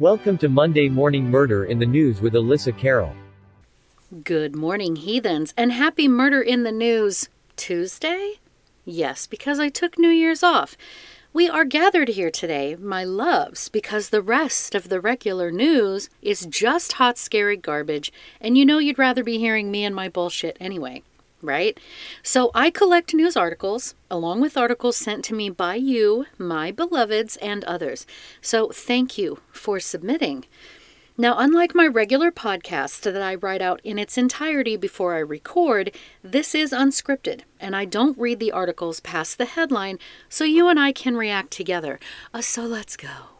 Welcome to Monday Morning Murder in the News with Elissa Kerrill. Good morning, heathens, and happy Murder in the News Tuesday? Yes, because I took New Year's off. We are gathered here today, my loves, because the rest of the regular news is just hot, scary garbage, and you know you'd rather be hearing me and my bullshit anyway right? So I collect news articles along with articles sent to me by you, my beloveds, and others. So thank you for submitting. Now, unlike my regular podcast that I write out in its entirety before I record, this is unscripted, and I don't read the articles past the headline so you and I can react together. Uh, so let's go.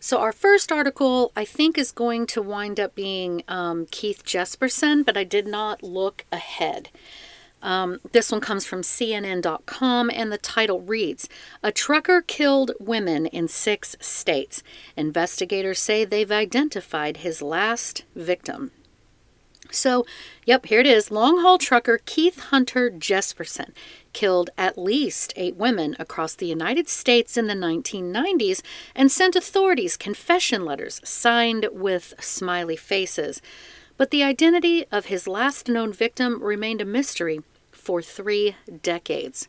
So, our first article, I think, is going to wind up being um, Keith Jesperson, but I did not look ahead. Um, this one comes from CNN.com, and the title reads A trucker killed women in six states. Investigators say they've identified his last victim. So, yep, here it is. Long haul trucker Keith Hunter Jesperson killed at least eight women across the United States in the 1990s and sent authorities confession letters signed with smiley faces. But the identity of his last known victim remained a mystery for three decades.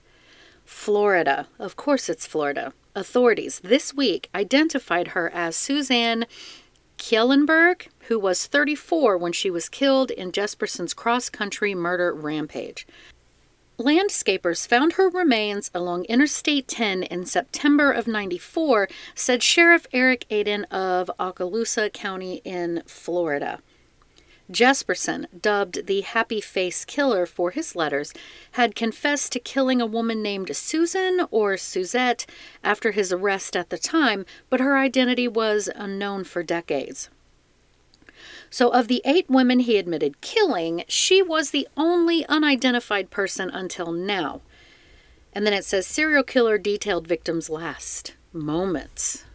Florida, of course it's Florida. Authorities this week identified her as Suzanne Kjellenberg, who was 34 when she was killed in Jesperson's cross country murder rampage. Landscapers found her remains along Interstate 10 in September of 94, said Sheriff Eric Aden of Okaloosa County in Florida. Jesperson, dubbed the Happy Face Killer for his letters, had confessed to killing a woman named Susan or Suzette after his arrest at the time, but her identity was unknown for decades. So, of the eight women he admitted killing, she was the only unidentified person until now. And then it says serial killer detailed victims' last moments.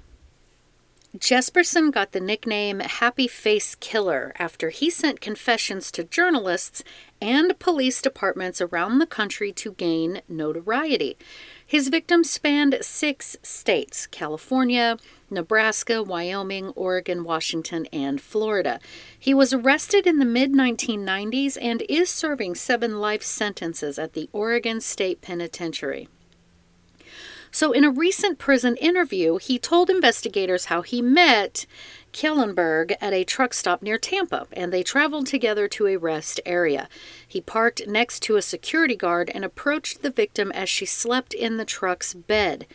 Jesperson got the nickname Happy Face Killer after he sent confessions to journalists and police departments around the country to gain notoriety. His victims spanned six states California, Nebraska, Wyoming, Oregon, Washington, and Florida. He was arrested in the mid 1990s and is serving seven life sentences at the Oregon State Penitentiary. So, in a recent prison interview, he told investigators how he met Kjellenberg at a truck stop near Tampa, and they traveled together to a rest area. He parked next to a security guard and approached the victim as she slept in the truck's bed.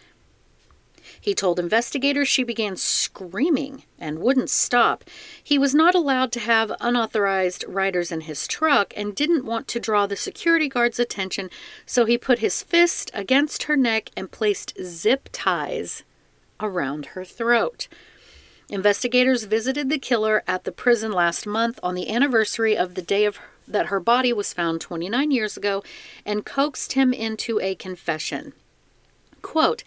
He told investigators she began screaming and wouldn't stop. He was not allowed to have unauthorized riders in his truck and didn't want to draw the security guard's attention, so he put his fist against her neck and placed zip ties around her throat. Investigators visited the killer at the prison last month on the anniversary of the day of that her body was found 29 years ago and coaxed him into a confession. Quote,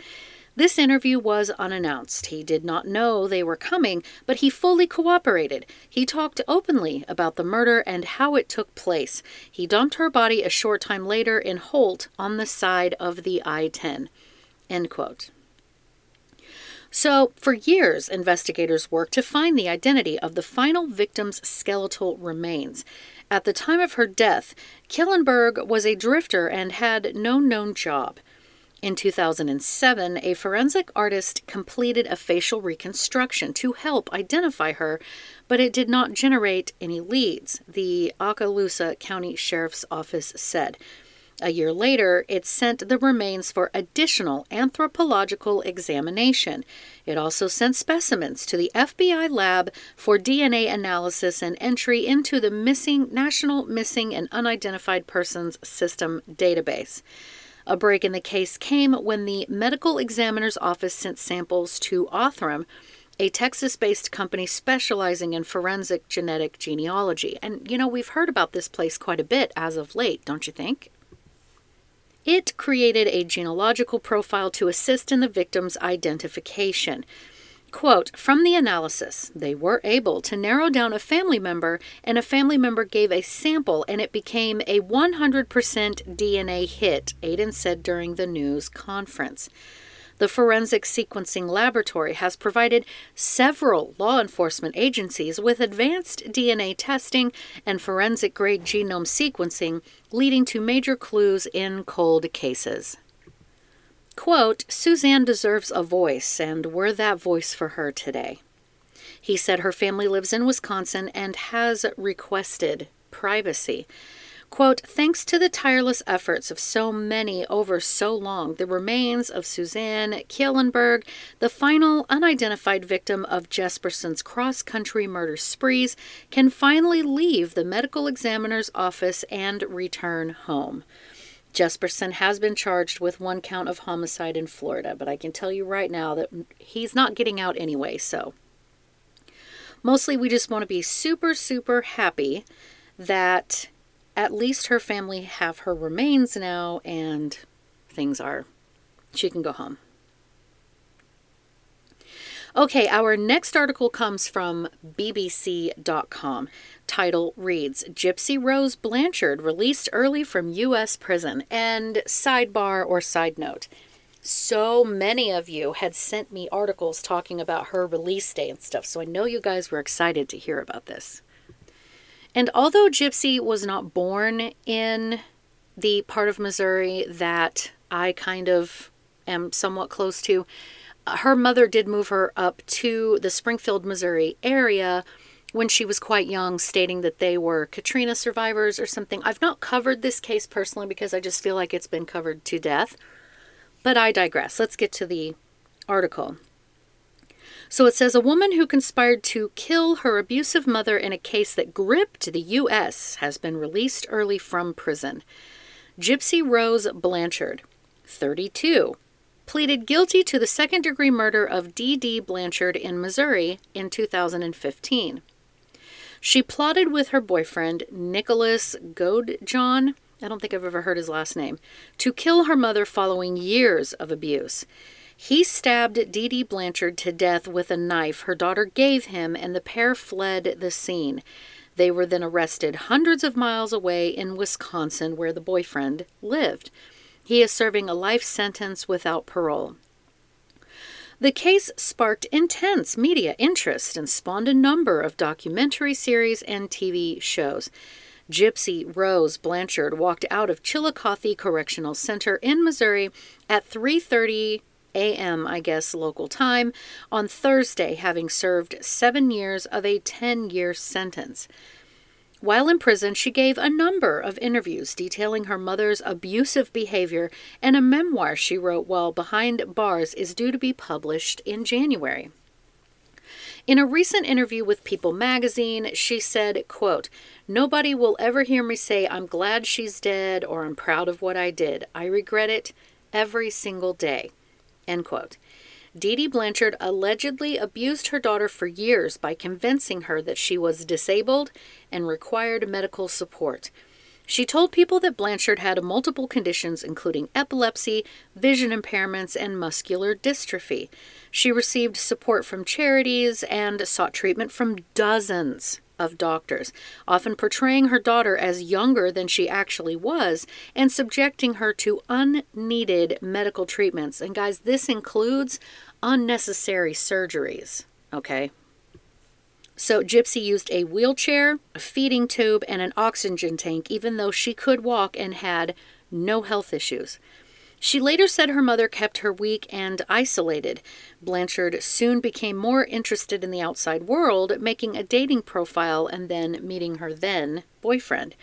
this interview was unannounced. He did not know they were coming, but he fully cooperated. He talked openly about the murder and how it took place. He dumped her body a short time later in Holt on the side of the I 10. End quote. So, for years, investigators worked to find the identity of the final victim's skeletal remains. At the time of her death, Kjellenberg was a drifter and had no known job. In 2007, a forensic artist completed a facial reconstruction to help identify her, but it did not generate any leads, the Okaloosa County Sheriff's Office said. A year later, it sent the remains for additional anthropological examination. It also sent specimens to the FBI lab for DNA analysis and entry into the missing National Missing and Unidentified Persons System database. A break in the case came when the medical examiner's office sent samples to Othram, a Texas based company specializing in forensic genetic genealogy. And, you know, we've heard about this place quite a bit as of late, don't you think? It created a genealogical profile to assist in the victim's identification. Quote From the analysis, they were able to narrow down a family member, and a family member gave a sample, and it became a 100% DNA hit, Aden said during the news conference. The Forensic Sequencing Laboratory has provided several law enforcement agencies with advanced DNA testing and forensic grade genome sequencing, leading to major clues in cold cases. Quote, Suzanne deserves a voice, and we're that voice for her today. He said her family lives in Wisconsin and has requested privacy. Quote, thanks to the tireless efforts of so many over so long, the remains of Suzanne Kjellenberg, the final unidentified victim of Jesperson's cross country murder sprees, can finally leave the medical examiner's office and return home. Jesperson has been charged with one count of homicide in Florida, but I can tell you right now that he's not getting out anyway, so. Mostly we just want to be super, super happy that at least her family have her remains now and things are she can go home. Okay, our next article comes from BBC.com. Title reads Gypsy Rose Blanchard released early from U.S. prison. And sidebar or side note so many of you had sent me articles talking about her release day and stuff, so I know you guys were excited to hear about this. And although Gypsy was not born in the part of Missouri that I kind of am somewhat close to, her mother did move her up to the Springfield, Missouri area when she was quite young, stating that they were Katrina survivors or something. I've not covered this case personally because I just feel like it's been covered to death. But I digress. Let's get to the article. So it says a woman who conspired to kill her abusive mother in a case that gripped the U.S. has been released early from prison. Gypsy Rose Blanchard, 32, pleaded guilty to the second degree murder of Dee Dee Blanchard in Missouri in 2015. She plotted with her boyfriend, Nicholas Godejohn, I don't think I've ever heard his last name, to kill her mother following years of abuse. He stabbed Dee Dee Blanchard to death with a knife her daughter gave him, and the pair fled the scene. They were then arrested hundreds of miles away in Wisconsin, where the boyfriend lived. He is serving a life sentence without parole. The case sparked intense media interest and spawned a number of documentary series and TV shows. Gypsy Rose Blanchard walked out of Chillicothe Correctional Center in Missouri at 3:30 a.m., I guess, local time, on Thursday, having served seven years of a 10 year sentence. While in prison, she gave a number of interviews detailing her mother's abusive behavior, and a memoir she wrote while behind bars is due to be published in January. In a recent interview with People magazine, she said, quote, "Nobody will ever hear me say I'm glad she's dead or I'm proud of what I did. I regret it every single day." End quote. Dee Dee Blanchard allegedly abused her daughter for years by convincing her that she was disabled and required medical support. She told people that Blanchard had multiple conditions, including epilepsy, vision impairments, and muscular dystrophy. She received support from charities and sought treatment from dozens of doctors, often portraying her daughter as younger than she actually was and subjecting her to unneeded medical treatments. And guys, this includes unnecessary surgeries, okay? So, Gypsy used a wheelchair, a feeding tube, and an oxygen tank, even though she could walk and had no health issues. She later said her mother kept her weak and isolated. Blanchard soon became more interested in the outside world, making a dating profile and then meeting her then boyfriend.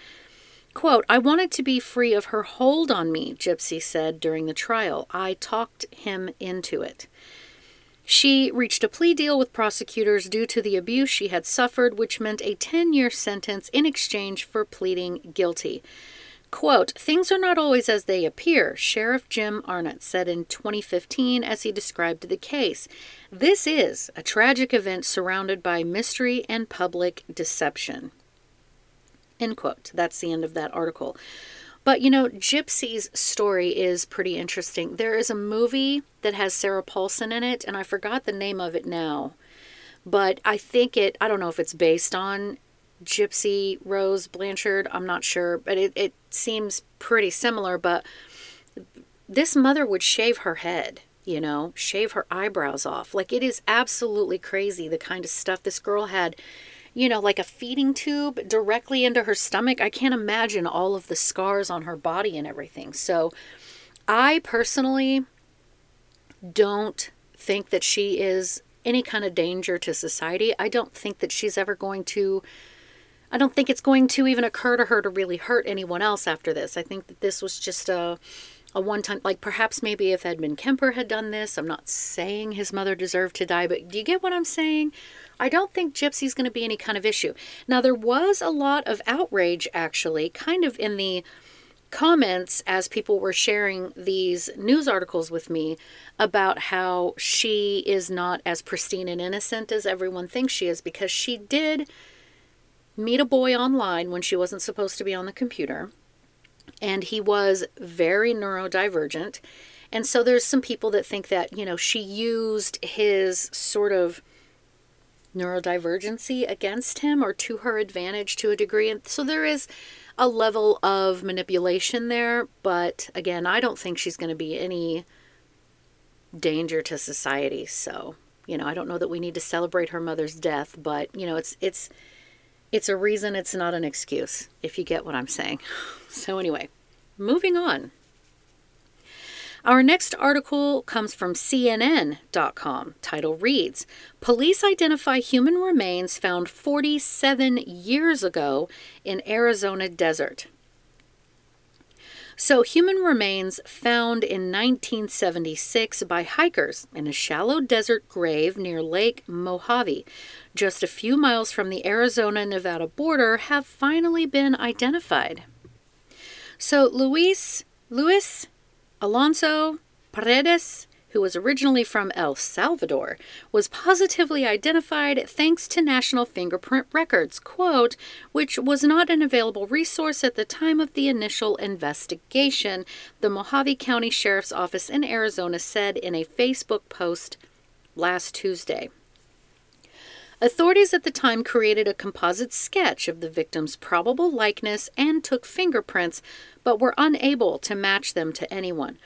Quote, I wanted to be free of her hold on me, Gypsy said during the trial. I talked him into it. She reached a plea deal with prosecutors due to the abuse she had suffered, which meant a 10 year sentence in exchange for pleading guilty. Quote, Things are not always as they appear, Sheriff Jim Arnott said in 2015 as he described the case. This is a tragic event surrounded by mystery and public deception. End quote. That's the end of that article. But you know, Gypsy's story is pretty interesting. There is a movie that has Sarah Paulson in it, and I forgot the name of it now. But I think it, I don't know if it's based on Gypsy Rose Blanchard. I'm not sure, but it, it seems pretty similar. But this mother would shave her head you know, shave her eyebrows off. Like it is absolutely crazy the kind of stuff this girl had, you know, like a feeding tube directly into her stomach. I can't imagine all of the scars on her body and everything. So I personally don't think that she is any kind of danger to society. I don't think that she's ever going to I don't think it's going to even occur to her to really hurt anyone else after this. I think that this was just a a one time, like perhaps maybe if Edmund Kemper had done this, I'm not saying his mother deserved to die, but do you get what I'm saying? I don't think Gypsy's going to be any kind of issue. Now, there was a lot of outrage actually, kind of in the comments as people were sharing these news articles with me about how she is not as pristine and innocent as everyone thinks she is because she did meet a boy online when she wasn't supposed to be on the computer and he was very neurodivergent. And so there's some people that think that, you know, she used his sort of neurodivergency against him or to her advantage to a degree. And so there is a level of manipulation there. But again, I don't think she's going to be any danger to society. So, you know, I don't know that we need to celebrate her mother's death, but, you know, it's, it's, it's a reason, it's not an excuse, if you get what I'm saying. So, anyway, moving on. Our next article comes from CNN.com. Title reads Police identify human remains found 47 years ago in Arizona desert. So, human remains found in 1976 by hikers in a shallow desert grave near Lake Mojave, just a few miles from the Arizona Nevada border, have finally been identified. So, Luis, Luis Alonso Paredes who was originally from El Salvador, was positively identified thanks to National Fingerprint Records, quote, which was not an available resource at the time of the initial investigation, the Mohave County Sheriff's Office in Arizona said in a Facebook post last Tuesday. Authorities at the time created a composite sketch of the victim's probable likeness and took fingerprints, but were unable to match them to anyone.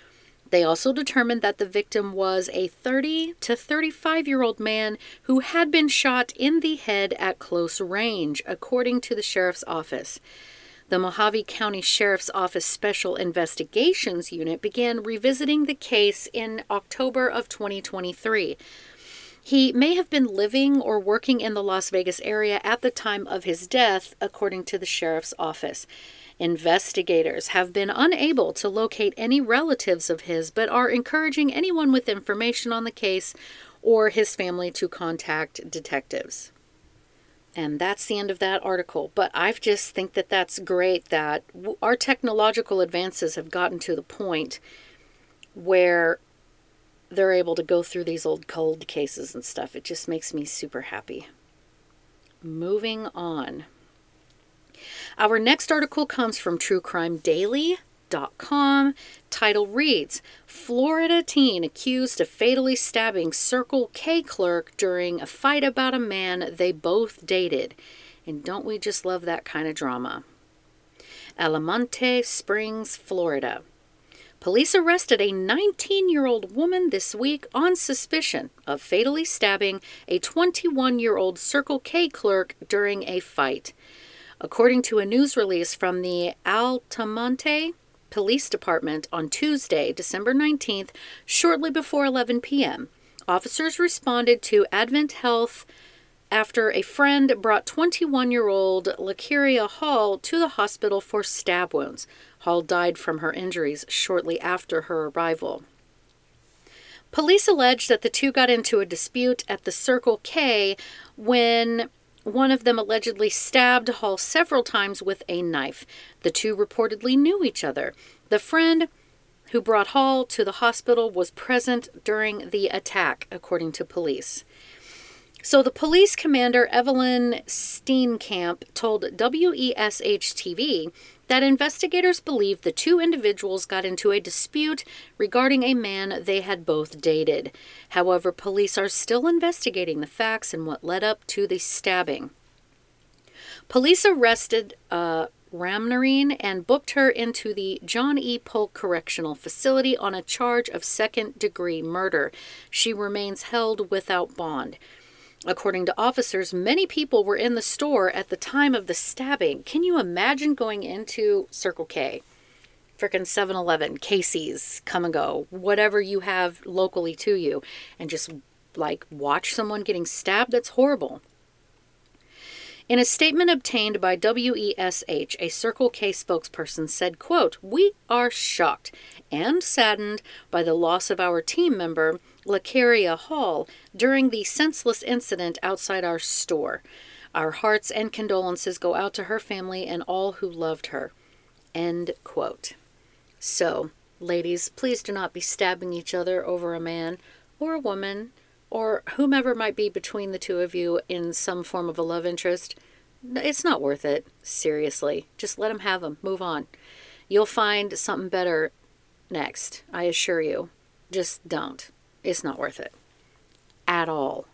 They also determined that the victim was a 30 to 35 year old man who had been shot in the head at close range, according to the sheriff's office. The Mohave County Sheriff's Office Special Investigations Unit began revisiting the case in October of 2023. He may have been living or working in the Las Vegas area at the time of his death, according to the sheriff's office. Investigators have been unable to locate any relatives of his, but are encouraging anyone with information on the case or his family to contact detectives. And that's the end of that article. But I just think that that's great that our technological advances have gotten to the point where they're able to go through these old cold cases and stuff. It just makes me super happy. Moving on. Our next article comes from TrueCrimeDaily.com. Title reads Florida teen accused of fatally stabbing Circle K clerk during a fight about a man they both dated. And don't we just love that kind of drama? Altamonte Springs, Florida. Police arrested a 19 year old woman this week on suspicion of fatally stabbing a 21 year old Circle K clerk during a fight. According to a news release from the Altamonte Police Department on Tuesday, December 19th, shortly before 11 p.m., officers responded to Advent Health after a friend brought 21 year old Lakeria Hall to the hospital for stab wounds. Hall died from her injuries shortly after her arrival. Police allege that the two got into a dispute at the Circle K when one of them allegedly stabbed Hall several times with a knife. The two reportedly knew each other. The friend who brought Hall to the hospital was present during the attack, according to police. So, the police commander, Evelyn Steenkamp, told WESH TV that investigators believe the two individuals got into a dispute regarding a man they had both dated. However, police are still investigating the facts and what led up to the stabbing. Police arrested uh, and booked her into the John E. Polk Correctional Facility on a charge of second degree murder. She remains held without bond. According to officers, many people were in the store at the time of the stabbing. Can you imagine going into Circle K? Frickin' 7 Eleven, Casey's, Kum & Go, whatever you have locally to you, and just like watch someone getting stabbed? That's horrible. In a statement obtained by WESH, a Circle K spokesperson said, quote, We are shocked and saddened by the loss of our team member, Lacaria Hall, during the senseless incident outside our store. Our hearts and condolences go out to her family and all who loved her. End quote. So, ladies, please do not be stabbing each other over a man or a woman or whomever might be between the two of you in some form of a love interest. It's not worth it. Seriously. Just let them have them. Move on. You'll find something better next. I assure you. Just don't. It's not worth it. At all.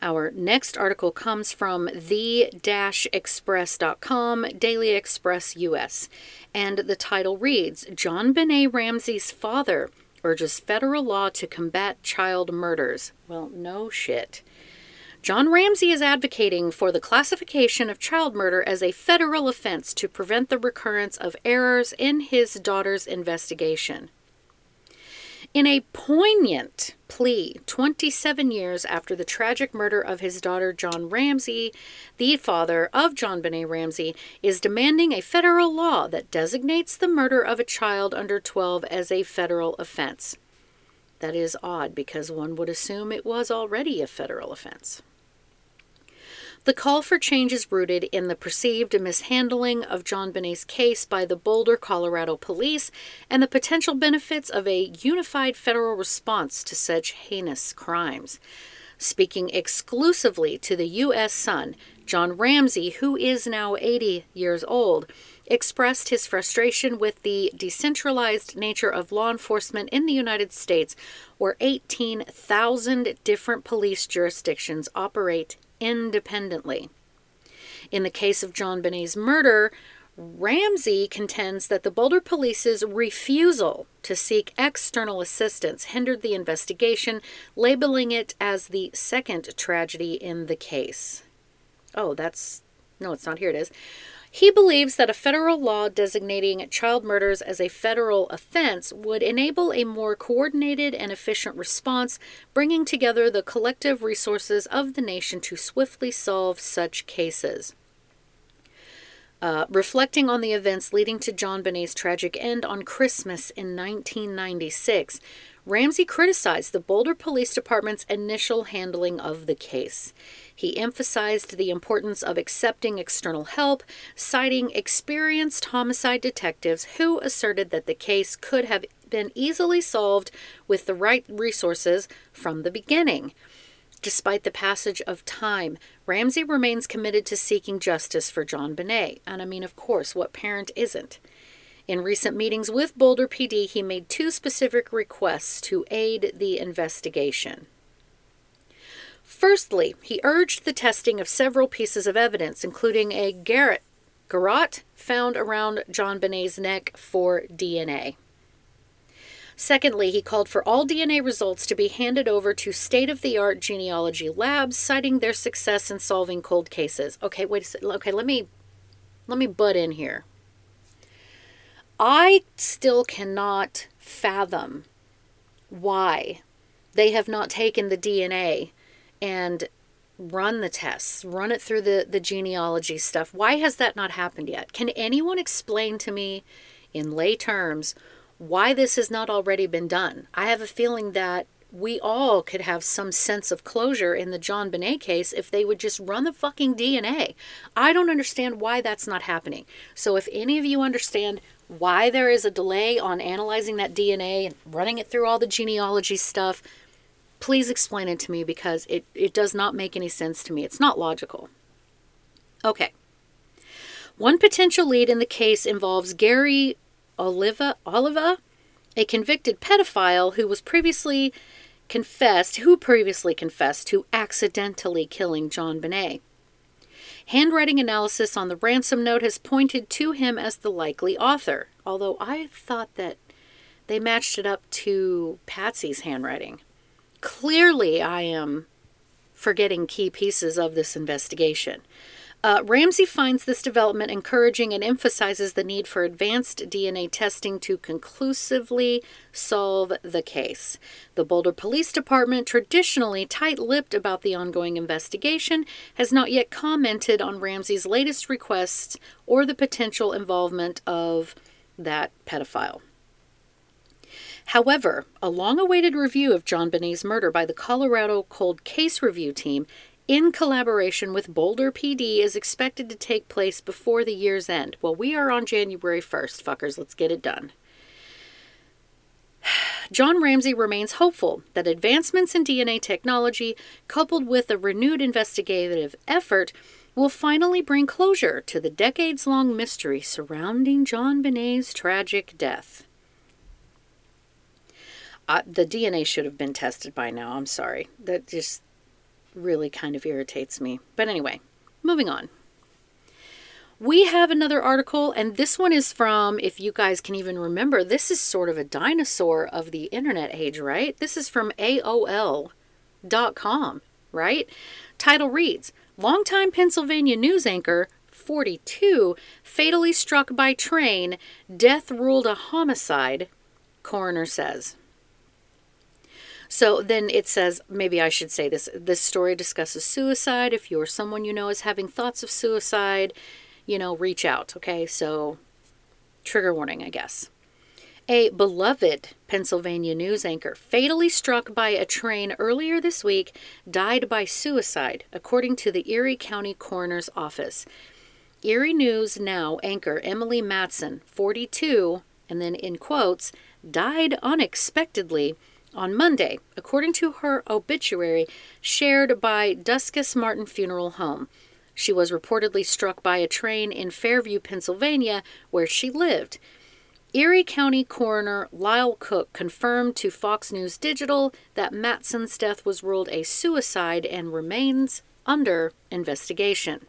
Our next article comes from the-express.com, Daily Express US, and the title reads, JonBenét Ramsey's father urges federal law to combat child murders. Well, no shit. John Ramsey is advocating for the classification of child murder as a federal offense to prevent the recurrence of errors in his daughter's investigation. In a poignant plea 27 years after the tragic murder of his daughter John Ramsey, the father of JonBenét Ramsey is demanding a federal law that designates the murder of a child under 12 as a federal offense. That is odd because one would assume it was already a federal offense. The call for change is rooted in the perceived mishandling of JonBenét's case by the Boulder, Colorado police and the potential benefits of a unified federal response to such heinous crimes. Speaking exclusively to the U.S. Sun, John Ramsey, who is now 80 years old, expressed his frustration with the decentralized nature of law enforcement in the United States, where 18,000 different police jurisdictions operate independently. In the case of JonBenét's murder, Ramsey contends that the Boulder police's refusal to seek external assistance hindered the investigation, labeling it as the second tragedy in the case. Oh, that's. No, it's not. Here it is. He believes that a federal law designating child murders as a federal offense would enable a more coordinated and efficient response, bringing together the collective resources of the nation to swiftly solve such cases. Uh, reflecting on the events leading to John JonBenét's tragic end on Christmas in 1996, Ramsey criticized the Boulder Police Department's initial handling of the case. He emphasized the importance of accepting external help, citing experienced homicide detectives who asserted that the case could have been easily solved with the right resources from the beginning. Despite the passage of time, Ramsey remains committed to seeking justice for JonBenét. And I mean, of course, what parent isn't? In recent meetings with Boulder PD, he made two specific requests to aid the investigation. Firstly, he urged the testing of several pieces of evidence, including a garrote found around JonBenét's neck for DNA. Secondly, he called for all DNA results to be handed over to state of the art genealogy labs, citing their success in solving cold cases. Okay, wait a second. Okay, let me let me butt in here. I still cannot fathom why they have not taken the DNA and run the tests, run it through the, the genealogy stuff. Why has that not happened yet? Can anyone explain to me in lay terms why this has not already been done? I have a feeling that we all could have some sense of closure in the JonBenét case if they would just run the fucking DNA. I don't understand why that's not happening. So if any of you understand why there is a delay on analyzing that DNA and running it through all the genealogy stuff, Please explain it to me because it, it does not make any sense to me. It's not logical. Okay. One potential lead in the case involves Gary Oliva, Oliva, a convicted pedophile who was previously confessed, who previously confessed to accidentally killing JonBenét. Handwriting analysis on the ransom note has pointed to him as the likely author, although I thought that they matched it up to Patsy's handwriting. Clearly, I am forgetting key pieces of this investigation. Uh, Ramsey finds this development encouraging and emphasizes the need for advanced DNA testing to conclusively solve the case. The Boulder Police Department, traditionally tight lipped about the ongoing investigation, has not yet commented on Ramsey's latest requests or the potential involvement of that pedophile. However, a long awaited review of JonBenét's murder by the Colorado Cold Case Review Team in collaboration with Boulder PD is expected to take place before the year's end. Well, we are on January 1st, fuckers. Let's get it done. John Ramsey remains hopeful that advancements in DNA technology, coupled with a renewed investigative effort, will finally bring closure to the decades long mystery surrounding JonBenét's tragic death. The DNA should have been tested by now. I'm sorry. That just really kind of irritates me. But anyway, moving on. We have another article, and this one is from, if you guys can even remember, this is sort of a dinosaur of the internet age, right? This is from AOL.com, right? Title reads Longtime Pennsylvania news anchor, 42, fatally struck by train, death ruled a homicide, coroner says. So then it says, maybe I should say this this story discusses suicide. If you're someone you know is having thoughts of suicide, you know, reach out. Okay, so trigger warning, I guess. A beloved Pennsylvania news anchor, fatally struck by a train earlier this week, died by suicide, according to the Erie County Coroner's Office. Erie News Now anchor Emily Matson, 42, and then in quotes, died unexpectedly on Monday, according to her obituary shared by Dusckas Martin Funeral Home. She was reportedly struck by a train in Fairview, Pennsylvania, where she lived. Erie County Coroner Lyle Cook confirmed to Fox News Digital that Matson's death was ruled a suicide and remains under investigation.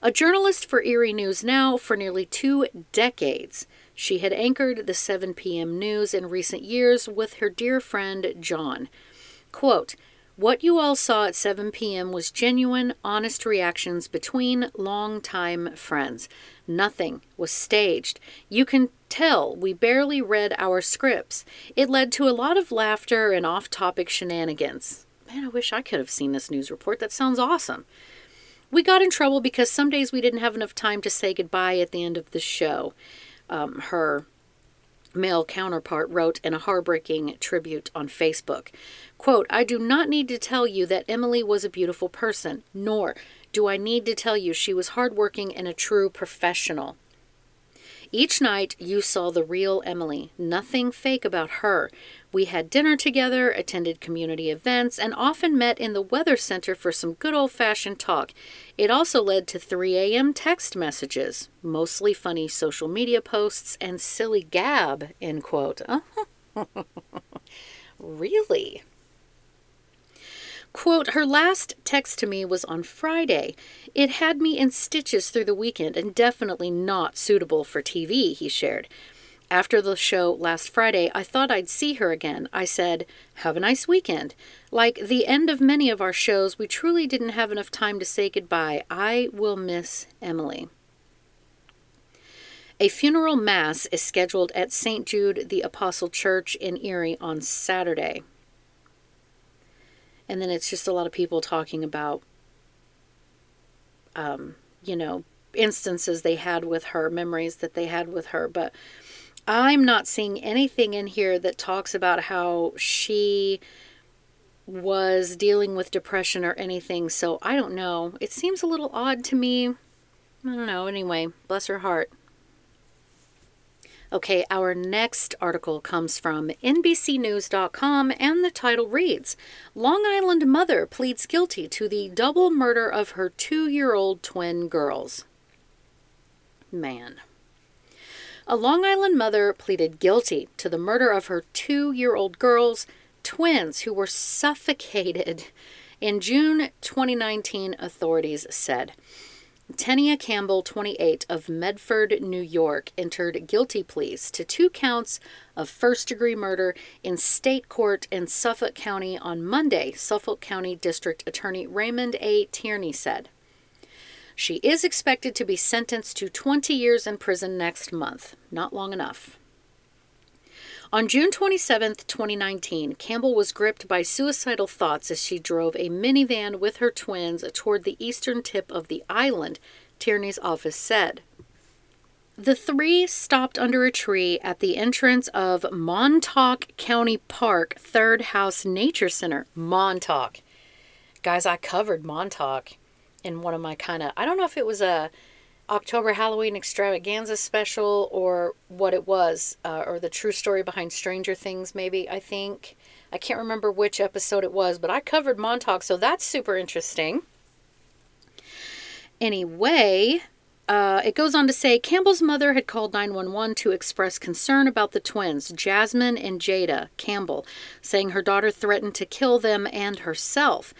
A journalist for Erie News Now for nearly two decades, she had anchored the 7 p.m. news in recent years with her dear friend John. Quote, what you all saw at 7 p.m. was genuine, honest reactions between longtime friends. Nothing was staged. You can tell we barely read our scripts. It led to a lot of laughter and off topic shenanigans. Man, I wish I could have seen this news report. That sounds awesome. We got in trouble because some days we didn't have enough time to say goodbye at the end of the show um, her male counterpart wrote in a heartbreaking tribute on Facebook. Quote, I do not need to tell you that Emily was a beautiful person, nor do I need to tell you she was hardworking and a true professional. Each night you saw the real Emily, nothing fake about her. We had dinner together, attended community events, and often met in the Weather Center for some good old fashioned talk. It also led to 3 a.m. text messages, mostly funny social media posts, and silly gab, end quote. really? Quote, her last text to me was on Friday. It had me in stitches through the weekend and definitely not suitable for TV, he shared. After the show last Friday, I thought I'd see her again. I said, Have a nice weekend. Like the end of many of our shows, we truly didn't have enough time to say goodbye. I will miss Emily. A funeral mass is scheduled at St. Jude the Apostle Church in Erie on Saturday. And then it's just a lot of people talking about, um, you know, instances they had with her, memories that they had with her. But I'm not seeing anything in here that talks about how she was dealing with depression or anything. So I don't know. It seems a little odd to me. I don't know. Anyway, bless her heart. Okay, our next article comes from NBCNews.com and the title reads Long Island mother pleads guilty to the double murder of her two year old twin girls. Man. A Long Island mother pleaded guilty to the murder of her two year old girls, twins, who were suffocated In June 2019, authorities said Tenia Campbell, 28, of Medford, New York, entered guilty pleas to two counts of first degree murder in state court in Suffolk County on Monday, Suffolk County District Attorney Raymond A. Tierney said. She is expected to be sentenced to 20 years in prison next month. Not long enough. On June 27, 2019, Campbell was gripped by suicidal thoughts as she drove a minivan with her twins toward the eastern tip of the island, Tierney's office said. The three stopped under a tree at the entrance of Montauk County Park Third House Nature Center. Montauk. Guys, I covered Montauk in one of my kind of, I don't know if it was a October Halloween extravaganza special or what it was, uh, or the true story behind Stranger Things, maybe, I think. I can't remember which episode it was, but I covered Montauk, so that's super interesting. Anyway, uh, it goes on to say Campbell's mother had called 911 to express concern about the twins, Jasmine and Jada Campbell, saying her daughter threatened to kill them and herself.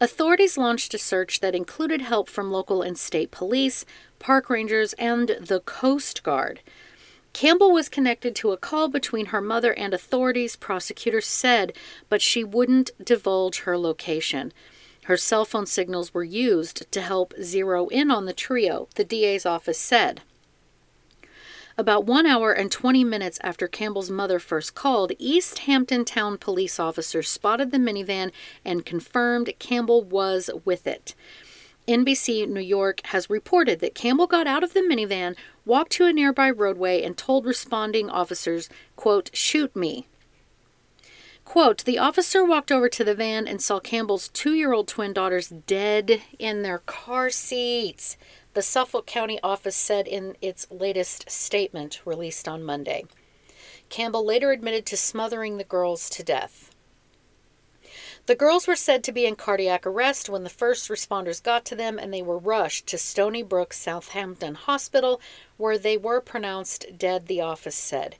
Authorities launched a search that included help from local and state police, park rangers, and the Coast Guard. Campbell was connected to a call between her mother and authorities, prosecutors said, but she wouldn't divulge her location. Her cell phone signals were used to help zero in on the trio, the DA's office said. About one hour and 20 minutes after Campbell's mother first called, East Hampton Town police officers spotted the minivan and confirmed Campbell was with it. NBC New York has reported that Campbell got out of the minivan, walked to a nearby roadway, and told responding officers, quote, shoot me. Quote, the officer walked over to the van and saw Campbell's two year old twin daughters dead in their car seats the Suffolk County office said in its latest statement released on Monday. Campbell later admitted to smothering the girls to death. The girls were said to be in cardiac arrest when the first responders got to them and they were rushed to Stony Brook Southampton Hospital where they were pronounced dead, the office said.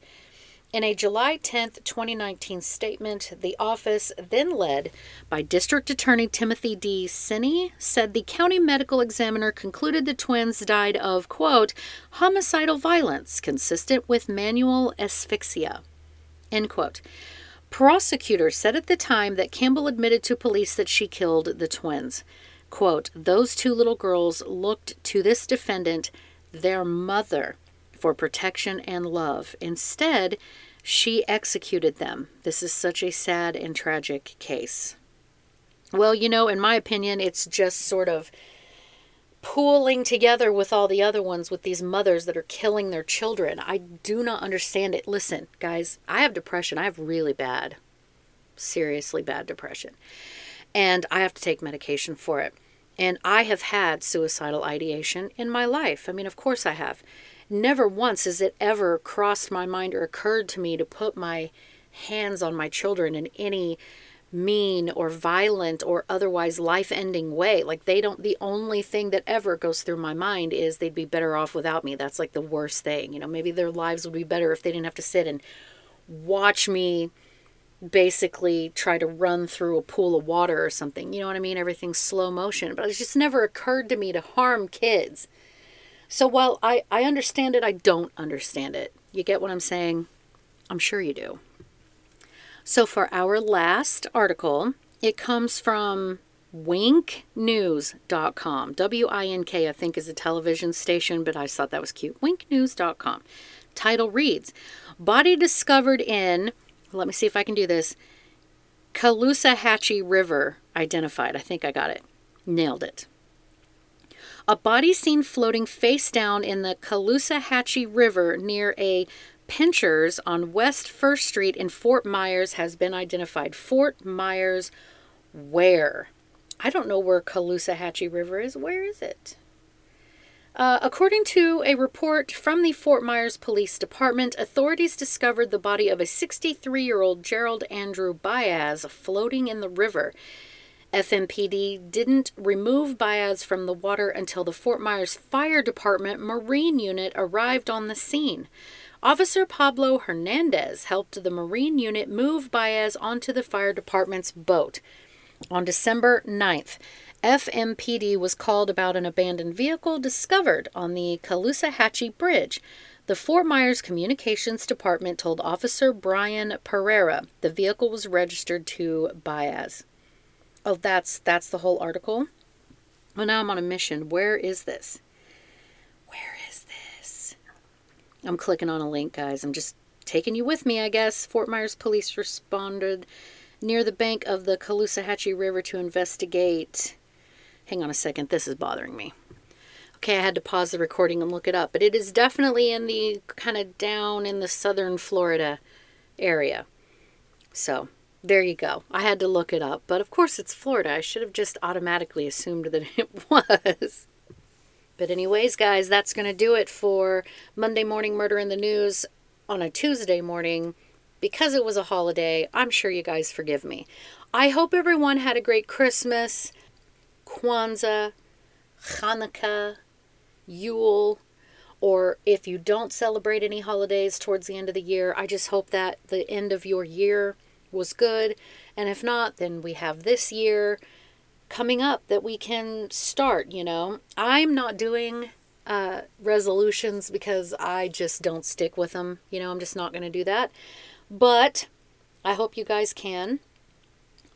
In a July 10, 2019 statement, the office, then led by District Attorney Timothy D. Sini, said the county medical examiner concluded the twins died of, quote, homicidal violence consistent with manual asphyxia, end quote. Prosecutors said at the time that Campbell admitted to police that she killed the twins. Quote, those two little girls looked to this defendant, their mother, for protection and love. Instead, she executed them. This is such a sad and tragic case. Well, you know, in my opinion, it's just sort of pooling together with all the other ones with these mothers that are killing their children. I do not understand it. Listen, guys, I have depression. I have really bad, seriously bad depression. And I have to take medication for it. And I have had suicidal ideation in my life. I mean, of course I have. Never once has it ever crossed my mind or occurred to me to put my hands on my children in any mean or violent or otherwise life ending way. Like, they don't, the only thing that ever goes through my mind is they'd be better off without me. That's like the worst thing. You know, maybe their lives would be better if they didn't have to sit and watch me basically try to run through a pool of water or something. You know what I mean? Everything's slow motion. But it just never occurred to me to harm kids. So while I, I understand it, I don't understand it. You get what I'm saying? I'm sure you do. So for our last article, it comes from winknews.com. W I N K, I think, is a television station, but I thought that was cute. Winknews.com. Title reads Body discovered in, let me see if I can do this, Caloosahatchee River identified. I think I got it. Nailed it. A body seen floating face down in the Caloosahatchee River near a Pinchers on West First Street in Fort Myers has been identified. Fort Myers, where? I don't know where Caloosahatchee River is. Where is it? Uh, according to a report from the Fort Myers Police Department, authorities discovered the body of a 63 year old Gerald Andrew Baez floating in the river. FMPD didn't remove Baez from the water until the Fort Myers Fire Department Marine Unit arrived on the scene. Officer Pablo Hernandez helped the Marine Unit move Baez onto the fire department's boat. On December 9th, FMPD was called about an abandoned vehicle discovered on the Caloosahatchee Bridge. The Fort Myers Communications Department told Officer Brian Pereira the vehicle was registered to Baez. Oh, that's that's the whole article. Well, now I'm on a mission. Where is this? Where is this? I'm clicking on a link, guys. I'm just taking you with me, I guess. Fort Myers police responded near the bank of the Caloosahatchee River to investigate. Hang on a second, this is bothering me. Okay, I had to pause the recording and look it up, but it is definitely in the kind of down in the southern Florida area. So, there you go. I had to look it up, but of course it's Florida. I should have just automatically assumed that it was. But, anyways, guys, that's going to do it for Monday Morning Murder in the News on a Tuesday morning. Because it was a holiday, I'm sure you guys forgive me. I hope everyone had a great Christmas, Kwanzaa, Hanukkah, Yule, or if you don't celebrate any holidays towards the end of the year, I just hope that the end of your year was good. And if not, then we have this year coming up that we can start, you know. I'm not doing uh, resolutions because I just don't stick with them. You know, I'm just not going to do that. But I hope you guys can.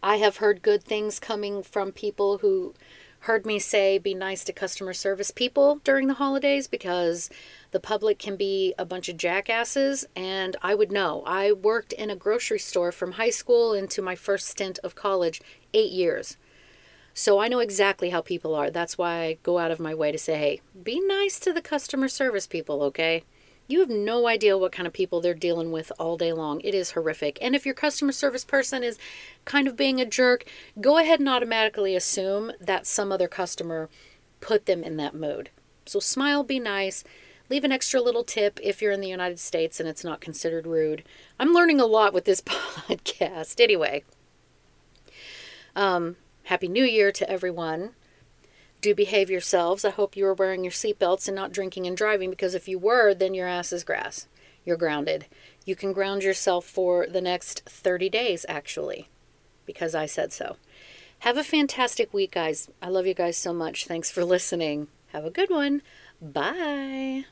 I have heard good things coming from people who heard me say be nice to customer service people during the holidays because the public can be a bunch of jackasses and I would know. I worked in a grocery store from high school into my first stint of college 8 years. So I know exactly how people are. That's why I go out of my way to say, "Hey, be nice to the customer service people, okay?" You have no idea what kind of people they're dealing with all day long. It is horrific. And if your customer service person is kind of being a jerk, go ahead and automatically assume that some other customer put them in that mood. So smile, be nice, leave an extra little tip if you're in the United States and it's not considered rude. I'm learning a lot with this podcast. Anyway, um, Happy New Year to everyone do behave yourselves. I hope you are wearing your seatbelts and not drinking and driving because if you were, then your ass is grass. You're grounded. You can ground yourself for the next 30 days, actually, because I said so. Have a fantastic week, guys. I love you guys so much. Thanks for listening. Have a good one. Bye.